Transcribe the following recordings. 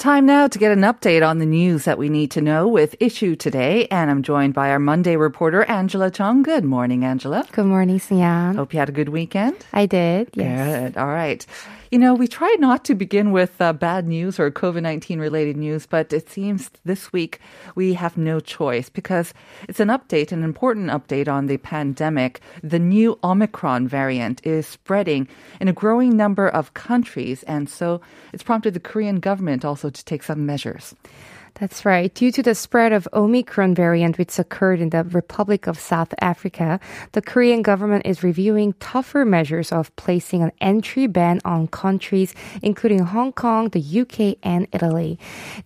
Time now to get an update on the news that we need to know with Issue Today. And I'm joined by our Monday reporter, Angela Chung. Good morning, Angela. Good morning, Sian. Hope you had a good weekend. I did, yes. Good. All right. You know, we try not to begin with uh, bad news or COVID 19 related news, but it seems this week we have no choice because it's an update, an important update on the pandemic. The new Omicron variant is spreading in a growing number of countries, and so it's prompted the Korean government also to take some measures. That's right. Due to the spread of Omicron variant which occurred in the Republic of South Africa, the Korean government is reviewing tougher measures of placing an entry ban on countries including Hong Kong, the UK, and Italy.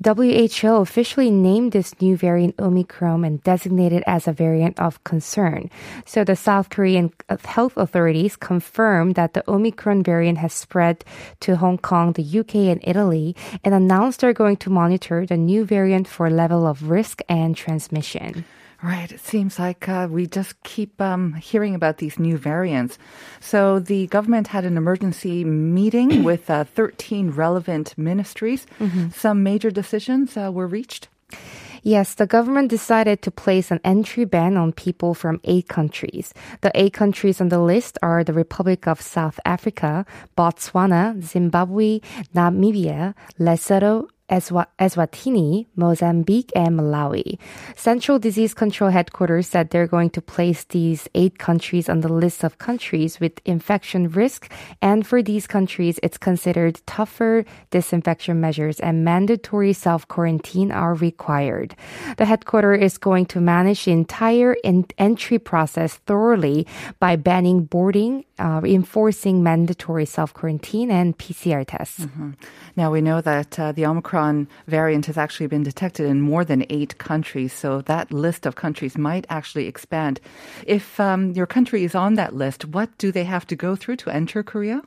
WHO officially named this new variant Omicron and designated it as a variant of concern. So the South Korean health authorities confirmed that the Omicron variant has spread to Hong Kong, the UK, and Italy and announced they're going to monitor the new variant for level of risk and transmission. Right. It seems like uh, we just keep um, hearing about these new variants. So the government had an emergency meeting with uh, 13 relevant ministries. Some major decisions uh, were reached. Yes, the government decided to place an entry ban on people from eight countries. The eight countries on the list are the Republic of South Africa, Botswana, Zimbabwe, Namibia, Lesotho, Eswatini, Mozambique, and Malawi. Central Disease Control Headquarters said they're going to place these eight countries on the list of countries with infection risk. And for these countries, it's considered tougher disinfection measures and mandatory self quarantine are required. The headquarters is going to manage the entire in- entry process thoroughly by banning boarding, uh, enforcing mandatory self quarantine, and PCR tests. Now we know that uh, the Omicron variant has actually been detected in more than eight countries, so that list of countries might actually expand. If um, your country is on that list, what do they have to go through to enter Korea?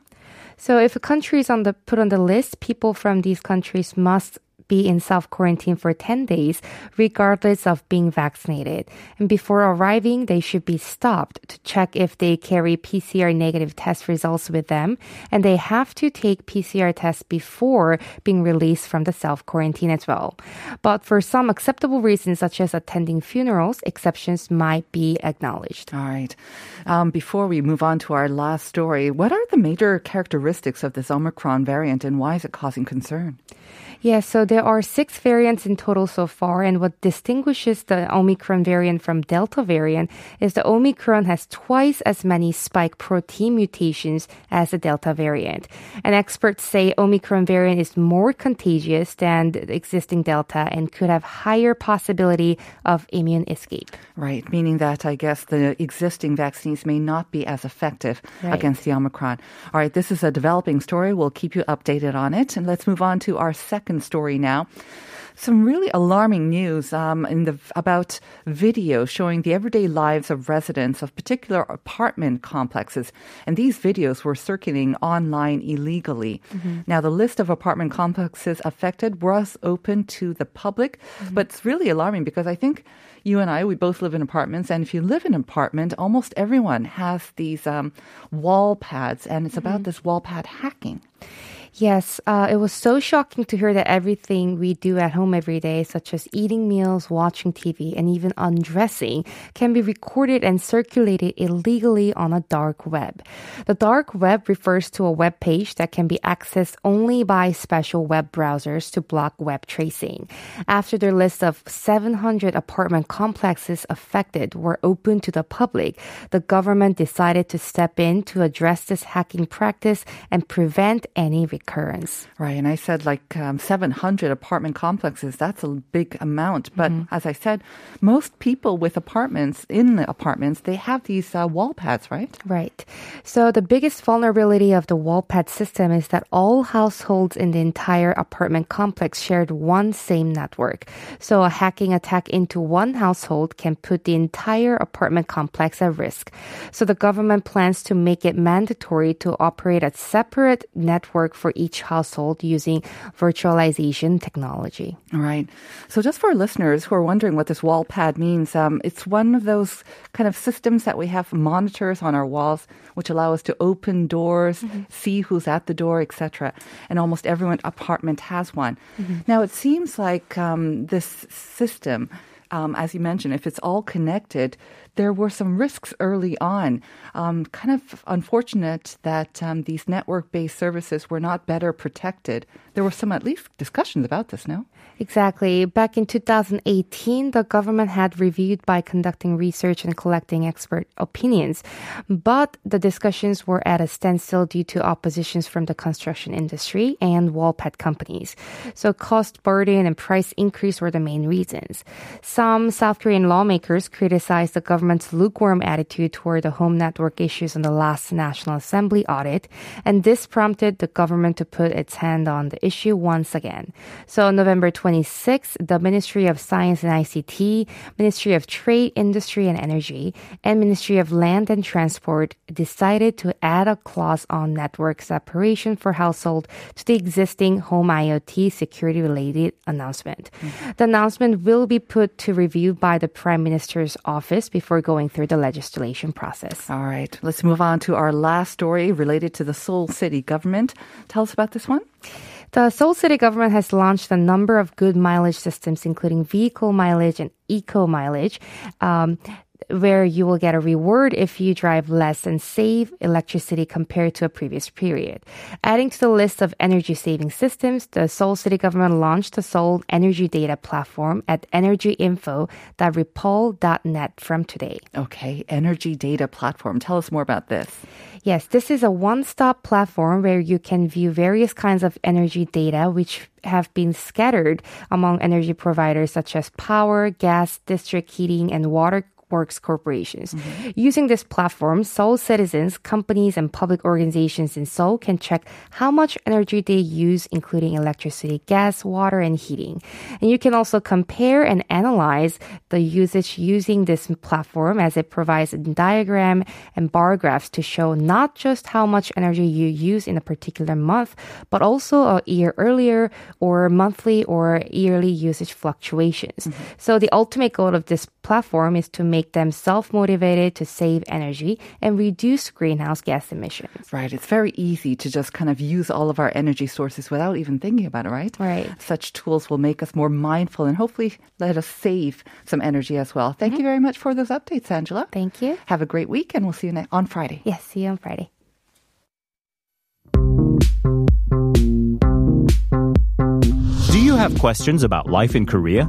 So if a country is on the put on the list, people from these countries must be in self quarantine for 10 days, regardless of being vaccinated. And before arriving, they should be stopped to check if they carry PCR negative test results with them. And they have to take PCR tests before being released from the self quarantine as well. But for some acceptable reasons, such as attending funerals, exceptions might be acknowledged. All right. Um, before we move on to our last story, what are the major characteristics of this Omicron variant and why is it causing concern? Yeah, so there are six variants in total so far, and what distinguishes the Omicron variant from Delta variant is the Omicron has twice as many spike protein mutations as the Delta variant. And experts say Omicron variant is more contagious than the existing Delta and could have higher possibility of immune escape. Right, meaning that I guess the existing vaccines may not be as effective Right. against the Omicron. All right, this is a developing story. We'll keep you updated on it. And let's move on to our second story now. Now. Some really alarming news um, in the about video showing the everyday lives of residents of particular apartment complexes, and these videos were circulating online illegally. Now, the list of apartment complexes affected was open to the public, but it's really alarming because I think you and I, we both live in apartments, and if you live in an apartment, almost everyone has these um, wall pads, and it's about this wall pad hacking. Yes, uh, it was so shocking to hear that everything we do at home every day, such as eating meals, watching TV, and even undressing, can be recorded and circulated illegally on a dark web. The dark web refers to a web page that can be accessed only by special web browsers to block web tracing. After their list of 700 apartment complexes affected were open to the public, the government decided to step in to address this hacking practice and prevent any recovery. Occurrence. Right. And I said like um, 700 apartment complexes. That's a big amount. But as I said, most people with apartments, in the apartments, they have these uh, wall pads, right? Right. So the biggest vulnerability of the wall pad system is that all households in the entire apartment complex shared one same network. So a hacking attack into one household can put the entire apartment complex at risk. So the government plans to make it mandatory to operate a separate network for each household using virtualization technology. Right. So, just for listeners who are wondering what this wall pad means, um, it's one of those kind of systems that we have monitors on our walls, which allow us to open doors, see who's at the door, etc. And almost every apartment has one. Now, it seems like um, this system. Um, as you mentioned, if it's all connected, there were some risks early on. Um, kind of unfortunate that um, these network based services were not better protected. There were some, at least, discussions about this, no? Exactly. Back in 2018, the government had reviewed by conducting research and collecting expert opinions. But the discussions were at a standstill due to oppositions from the construction industry and wall pad companies. So cost burden and price increase were the main reasons. Some South Korean lawmakers criticized the government's lukewarm attitude toward the home network issues in the last National Assembly audit, and this prompted the government to put its hand on the issue once again. So November 26, the Ministry of Science and ICT, Ministry of Trade, Industry and Energy, and Ministry of Land and Transport decided to add a clause on network separation for household to the existing home IoT security related announcement. Mm-hmm. The announcement will be put to review by the Prime Minister's office before going through the legislation process. All right, let's move on to our last story related to the Seoul city government. Tell us about this one. The Seoul City government has launched a number of good mileage systems, including vehicle mileage and eco mileage. Um, where you will get a reward if you drive less and save electricity compared to a previous period. Adding to the list of energy saving systems, the Seoul City government launched the Seoul Energy Data Platform at energyinfo.repol.net from today. Okay, energy data platform. Tell us more about this. Yes, this is a one stop platform where you can view various kinds of energy data which have been scattered among energy providers such as power, gas, district heating, and water works corporations. Mm-hmm. Using this platform, Seoul citizens, companies, and public organizations in Seoul can check how much energy they use, including electricity, gas, water, and heating. And you can also compare and analyze the usage using this platform as it provides a diagram and bar graphs to show not just how much energy you use in a particular month, but also a year earlier or monthly or yearly usage fluctuations. Mm-hmm. So the ultimate goal of this platform is to make them self-motivated to save energy and reduce greenhouse gas emissions. Right, it's very easy to just kind of use all of our energy sources without even thinking about it, right? Right. Such tools will make us more mindful and hopefully let us save some energy as well. Thank you mm-hmm. very much for those updates, Angela. Thank you. Have a great week, and we'll see you ne- on Friday. Yes, see you on Friday. Do you have questions about life in Korea?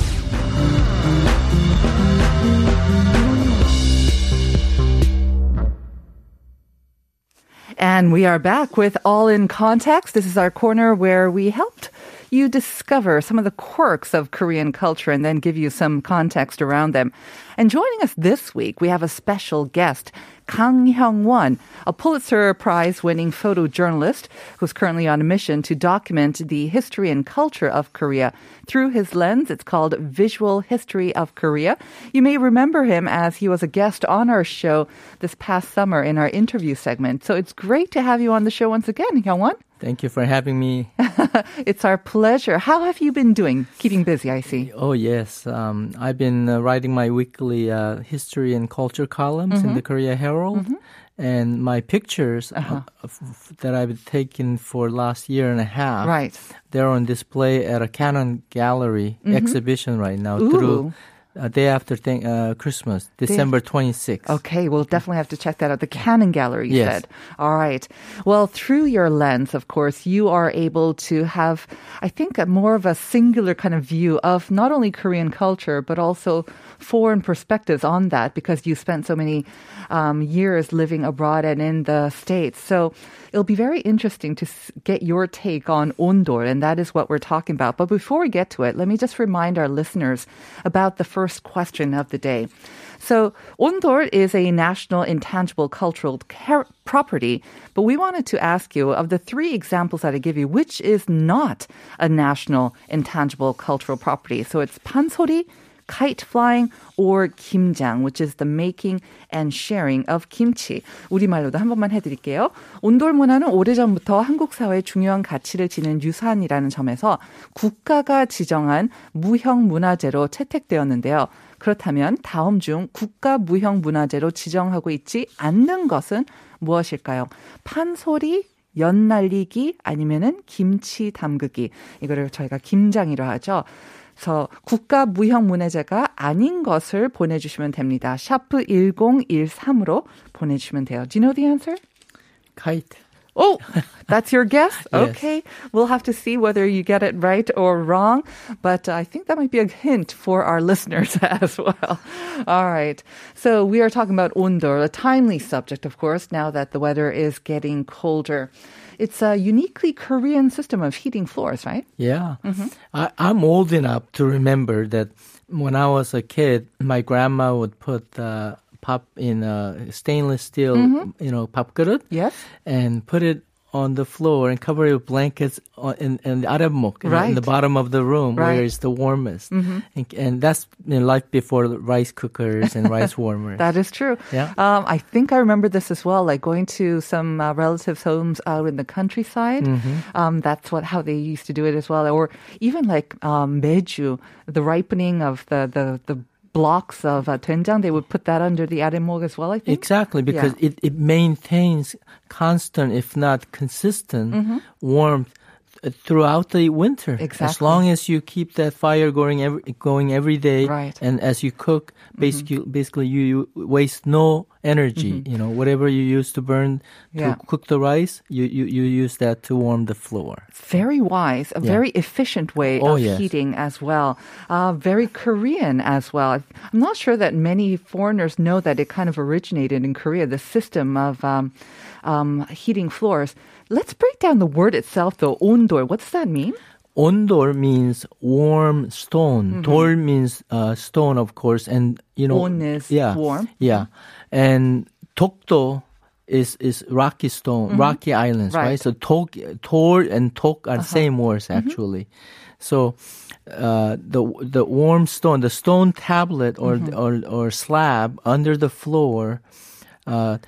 And we are back with All in Context. This is our corner where we helped you discover some of the quirks of Korean culture and then give you some context around them. And joining us this week, we have a special guest, Kang Hyung-won, a Pulitzer Prize winning photojournalist who's currently on a mission to document the history and culture of Korea through his lens. It's called Visual History of Korea. You may remember him as he was a guest on our show this past summer in our interview segment. So it's great to have you on the show once again, Hyung-won. Thank you for having me. It's our pleasure. How have you been doing? Keeping busy, I see. Oh, yes. Um, I've been uh, writing my weekly uh, history and culture columns in the Korea Herald. And my pictures uh, f- f- that I've taken for last year and a half, Right. they're on display at a Canon Gallery exhibition right now through uh, day after th- uh, Christmas, December 26th. Okay, we'll definitely have to check that out. The Canon Gallery, you Yes. said. All right. Well, through your lens, of course, you are able to have, I think, a more of a singular kind of view of not only Korean culture, but also foreign perspectives on that because you spent so many um, years living abroad and in the States. So it'll be very interesting to get your take on ondor, and that is what we're talking about. But before we get to it, let me just remind our listeners about the first question of the day. So, ondor is a national intangible cultural car- property, but we wanted to ask you of the three examples that I give you, which is not a national intangible cultural property? So, it's pansori, kite flying, or 김장, which is the making and sharing of kimchi. 우리말로도 한 번만 해드릴게요. 온돌 문화는 오래전부터 한국 사회의 중요한 가치를 지닌 유산이라는 점에서 국가가 지정한 무형 문화재로 채택되었는데요. 그렇다면 다음 중 국가 무형 문화재로 지정하고 있지 않는 것은 무엇일까요? 판소리, 연날리기 아니면은 김치 담그기. 이거를 저희가 김장이라 하죠. 그래서 국가 무형 문화재가 아닌 것을 보내주시면 됩니다. 샤프 1013으로 보내주시면 돼요. Do you know the answer? Kite. Oh, that's your guess? Yes. Okay. We'll have to see whether you get it right or wrong. But I think that might be a hint for our listeners as well. All right. So we are talking about ondor, a timely subject, of course, now that the weather is getting colder. It's a uniquely Korean system of heating floors, right? Yeah. I, I'm old enough to remember that when I was a kid, my grandma would put uh, pop in a stainless steel, you know, pop 그릇. Yes. and put it on the floor and cover it with blankets in, in the aramok, in, the- in the bottom of the room Right. where it's the warmest. And, and that's in life before rice cookers and rice warmers. That is true. Yeah. Um, I think I remember this as well, like going to some uh, relatives' homes out in the countryside. Mm-hmm. Um, that's what how they used to do it as well, or even like um, meju, the ripening of the the the blocks of uh, doenjang. They would put that under the arimog as well. I think. Exactly, because it, it maintains constant, if not consistent, warmth th- throughout the winter. As long as you keep that fire going every, going every day, Right. and as you cook, basically, basically you, you waste no energy. You know, whatever you use to burn to Yeah. cook the rice, you, you, you use that to warm the floor. very wise, a Yeah. very efficient way Oh, of yes. heating as well. Uh, very Korean as well. I'm not sure that many foreigners know that it kind of originated in Korea, the system of um, um, heating floors. Let's break down the word itself, though. ondor. What's that mean? Ondor means warm stone. Dor means uh, stone, of course, and you know. On is yeah, warm. Yeah, and Tokdo is is rocky stone, rocky islands, right? Right. So tok, tor and tok are same words actually. So uh, the the warm stone, the stone tablet or or or slab under the floor. Uh,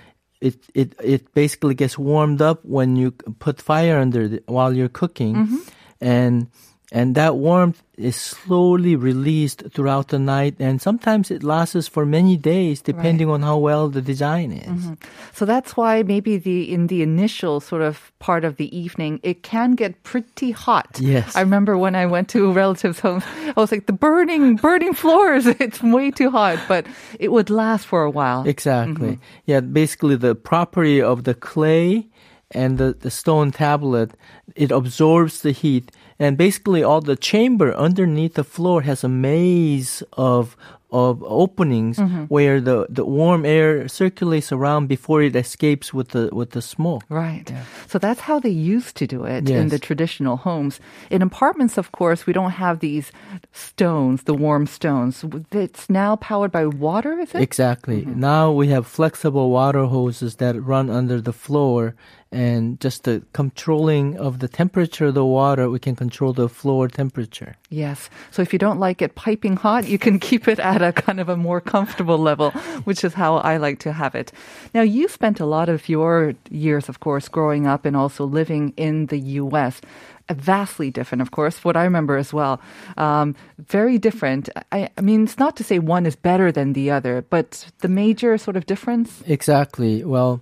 it, it it basically gets warmed up when you put fire under it while you're cooking, mm-hmm. and and that warmth is slowly released throughout the night, and sometimes it lasts for many days, depending on how well the design is. Mm-hmm. So that's why maybe the in the initial sort of part of the evening, it can get pretty hot. Yes. I remember when I went to a relatives' homes, I was like, the burning, burning floors. It's way too hot, but it would last for a while. Exactly. Mm-hmm. Yeah, basically the property of the clay and the, the stone tablet, it absorbs the heat. And basically all the chamber underneath the floor has a maze of of openings mm-hmm. where the, the warm air circulates around before it escapes with the with the smoke. Right. So that's how they used to do it in the traditional homes. In apartments, of course, we don't have these stones, the warm stones. It's now powered by water, is it? Exactly. Mm-hmm. Now we have flexible water hoses that run under the floor and just the controlling of the temperature of the water, we can control the floor temperature. Yes. So if you don't like it piping hot, you can keep it at a kind of a more comfortable level, which is how I like to have it. Now, you spent a lot of your years, of course, growing up and also living in the U.S. Vastly different, of course. What I remember as well, um, very different. I, I mean, it's not to say one is better than the other, but the major sort of difference. Exactly. Well,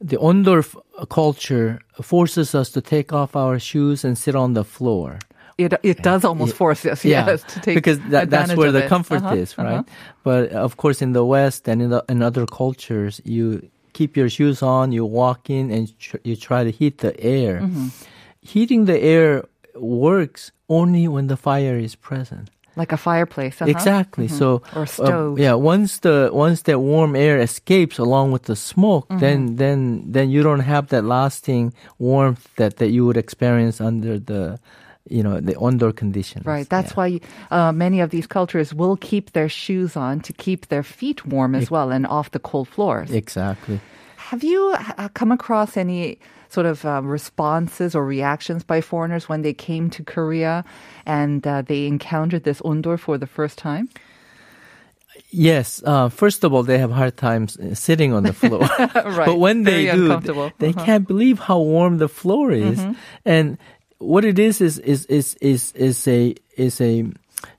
the Ondor culture forces us to take off our shoes and sit on the floor. It it does almost force us, yes, to take because that, that's where the it. comfort Uh-huh, is, right? uh-huh. But of course, in the West and in, the, in other cultures, you keep your shoes on, you walk in, and tr- you try to heat the air. Mm-hmm. Heating the air works only when the fire is present. Like a fireplace. uh-huh. Exactly. So Or a uh, stove. yeah, once the once that warm air escapes along with the smoke, Mm-hmm. then then then you don't have that lasting warmth that that you would experience under the you know the indoor conditions. Right. That's Yeah. why uh, many of these cultures will keep their shoes on to keep their feet warm as well and off the cold floors. exactly. Have you uh, come across any sort of uh, responses or reactions by foreigners when they came to Korea and uh, they encountered this ondor for the first time? Yes. Uh, first of all, they have hard times uh, sitting on the floor. Right. But when Very they do, they Uh-huh. can't believe how warm the floor is. Mm-hmm. And what it is is is is is is a is a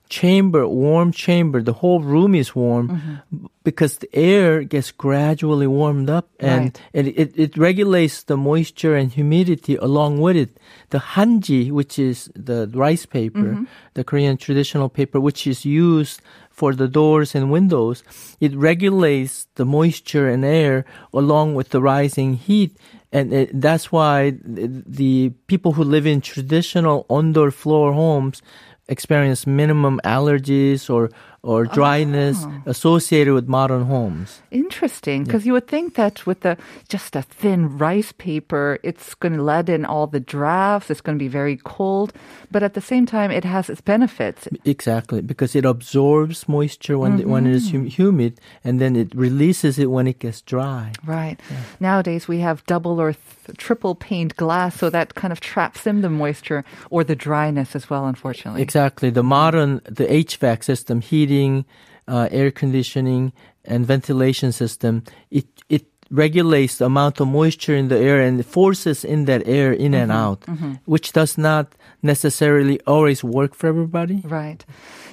chamber, warm chamber. The whole room is warm Mm-hmm. because the air gets gradually warmed up and Right. it, it, it regulates the moisture and humidity along with it. The hanji, which is the rice paper, Mm-hmm. the Korean traditional paper, which is used for the doors and windows, it regulates the moisture and air along with the rising heat. And it, that's why the, people who live in traditional under floor homes experience minimum allergies or or oh. dryness associated with modern homes. Interesting, because you would think that with the just a thin rice paper, it's going to let in all the drafts. It's going to be very cold, but at the same time, it has its benefits. Exactly, because it absorbs moisture when when it is mm-hmm. hum- humid, and then it releases it when it gets dry. Right. Nowadays, we have double or th- triple paned glass, so that kind of traps in the moisture or the dryness as well. Unfortunately. Exactly, the modern the HVAC system, heating, uh, air conditioning, and ventilation system, it it regulates the amount of moisture in the air and forces in that air in and out, which does not necessarily always work for everybody. Right.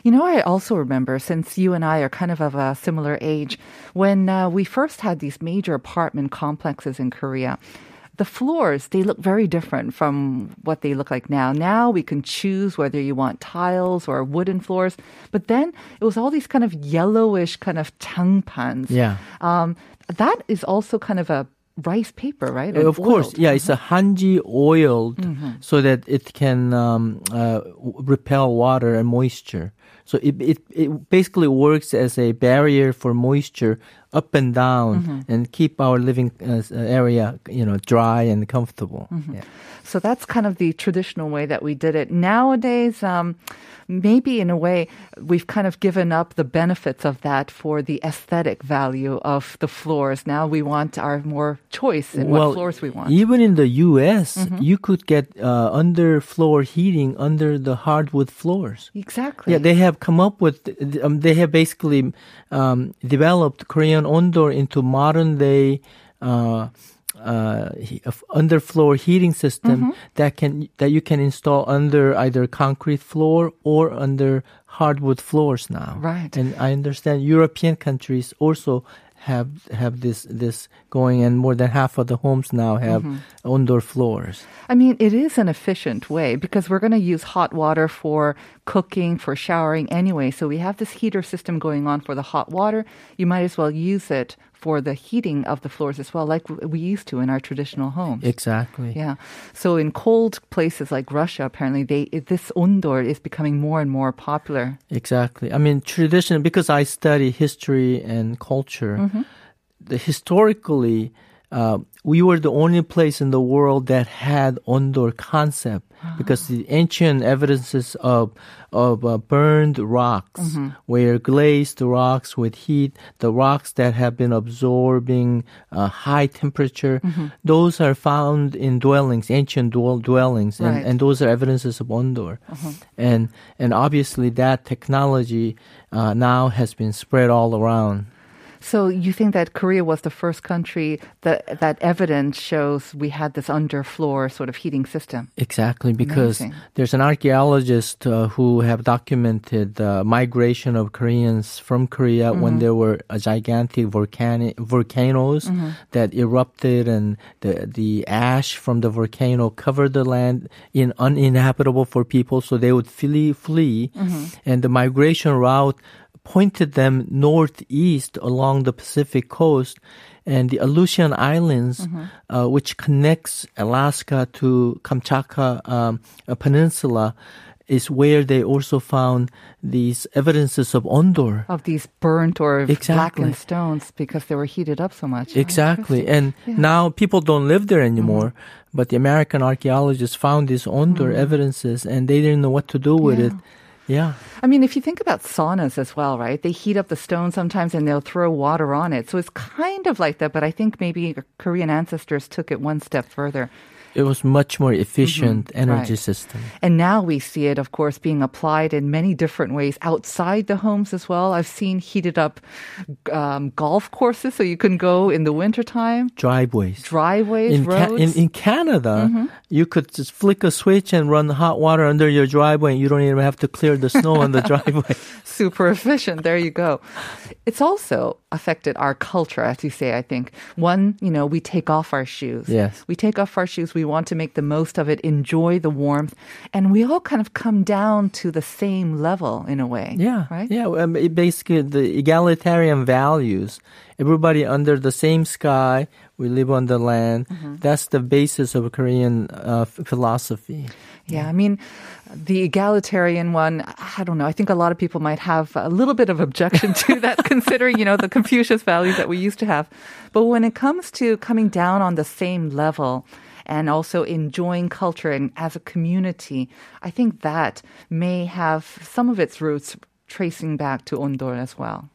You know, I also remember, since you and I are kind of of a similar age, when uh, we first had these major apartment complexes in Korea, the floors, they look very different from what they look like now. Now we can choose whether you want tiles or wooden floors. But then it was all these kind of yellowish kind of jangpans. Yeah. Um, that is also kind of a rice paper, right? And of course, oiled. yeah, it's a hanji oiled Mm-hmm. so that it can um, uh, repel water and moisture. So it, it it basically works as a barrier for moisture up and down Mm-hmm. and keep our living uh, uh, area you know dry and comfortable. Mm-hmm. Yeah. So that's kind of the traditional way that we did it. Nowadays, um, maybe in a way, we've kind of given up the benefits of that for the aesthetic value of the floors. Now we want our more choice in what floors we want. Mm-hmm. Even in the U.S., you could get uh, underfloor heating under the hardwood floors. exactly. Yeah, they have come up with. Um, they have basically um, developed Korean Ondor into modern day. Uh, uh, he- underfloor heating system that can that you can install under either concrete floor or under hardwood floors now. Right. And I understand European countries also have have this this going, and more than half of the homes now have indoor floors. I mean, it is an efficient way because we're going to use hot water for cooking, for showering anyway. So we have this heater system going on for the hot water. You might as well use it for the heating of the floors as well, like we used to in our traditional homes. Exactly. Yeah. So in cold places like Russia, apparently they this ondor is becoming more and more popular. Exactly. I mean, tradition, because I study history and culture, the, historically, uh, we were the only place in the world that had ondor concept because the ancient evidences of of uh, burned rocks, where glazed rocks with heat, the rocks that have been absorbing uh, high temperature, those are found in dwellings, ancient dwell- dwellings, and, Right. and those are evidences of ondor, and and obviously that technology uh, now has been spread all around. So you think that Korea was the first country that that evidence shows we had this underfloor sort of heating system? Exactly, because Amazing. there's an archaeologist uh, who have documented the migration of Koreans from Korea Mm-hmm. when there were a gigantic volcanic volcanoes Mm-hmm. that erupted and the the ash from the volcano covered the land in uninhabitable for people, so they would flee flee, Mm-hmm. and the migration route pointed them northeast along the Pacific coast. And the Aleutian Islands, uh, which connects Alaska to Kamchatka um, peninsula, is where they also found these evidences of ondor. Of these burnt or Exactly. blackened stones because they were heated up so much. Oh, Exactly. interesting. And now people don't live there anymore. But the American archaeologists found these ondor evidences and they didn't know what to do with it. Yeah. I mean, if you think about saunas as well, right? They heat up the stone sometimes and they'll throw water on it. So it's kind of like that, but I think maybe Korean ancestors took it one step further. It was much more efficient energy Right. system. And now we see it, of course, being applied in many different ways outside the homes as well. I've seen heated up um, golf courses so you can go in the wintertime, Driveways. driveways, in, Ca- roads. in in Canada, Mm-hmm. You could just flick a switch and run hot water under your driveway, and you don't even have to clear the snow on the driveway. super efficient. There you go. It's also affected our culture, as you say, I think. One, you know, we take off our shoes. Yes. We take off our shoes. We want to make the most of it, enjoy the warmth. And we all kind of come down to the same level in a way. Yeah, Right? Yeah, um, basically the egalitarian values. Everybody under the same sky. We live on the land. Mm-hmm. That's the basis of Korean uh, philosophy. Yeah, I mean, the egalitarian one, I don't know. I think a lot of people might have a little bit of objection to that, considering, you know, the Confucius values that we used to have. But when it comes to coming down on the same level and also enjoying culture and as a community, I think that may have some of its roots tracing back to Ondor as well.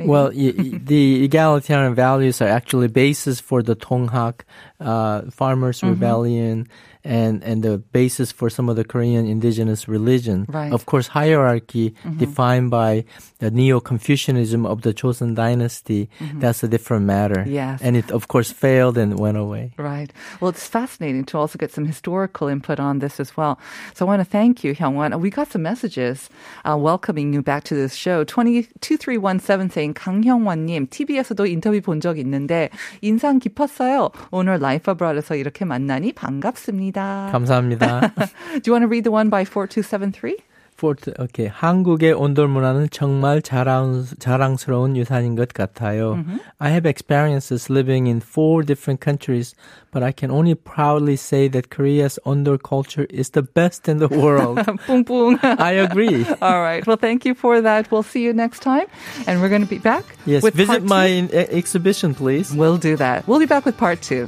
Maybe. Well, the egalitarian values are actually basis for the Tonghak uh, Farmers Mm-hmm. Rebellion and and the basis for some of the Korean indigenous religion. Right. Mm-hmm. Of course, hierarchy defined by the Neo-Confucianism of the Joseon dynasty. That's a different matter. Mm-hmm. Yes. and it of course failed and went away. Right. Well, it's fascinating to also get some historical input on this as well. So I want to thank you, Hyungwon. We got some messages uh, welcoming you back to this show. 2317 saying 강형원님 TV에서도 인터뷰 본 적 있는데 인상 깊었어요. 오늘 라이프 브라드에서 이렇게 만나니 반갑습니다. 감사합니다. Do you want to read the one by 4273? 포트, 오케이. 한국의 온돌 문화는 정말 자랑, 자랑스러운 유산인 것 같아요. I have experiences living in four different countries, but I can only proudly say that Korea's ondol culture is the best in the world. 뿡뿡. I agree. All right. Well, thank you for that. We'll see you next time. And we're going to be back Yes, with visit part my two. e- exhibition, please. We'll do that. We'll be back with part two.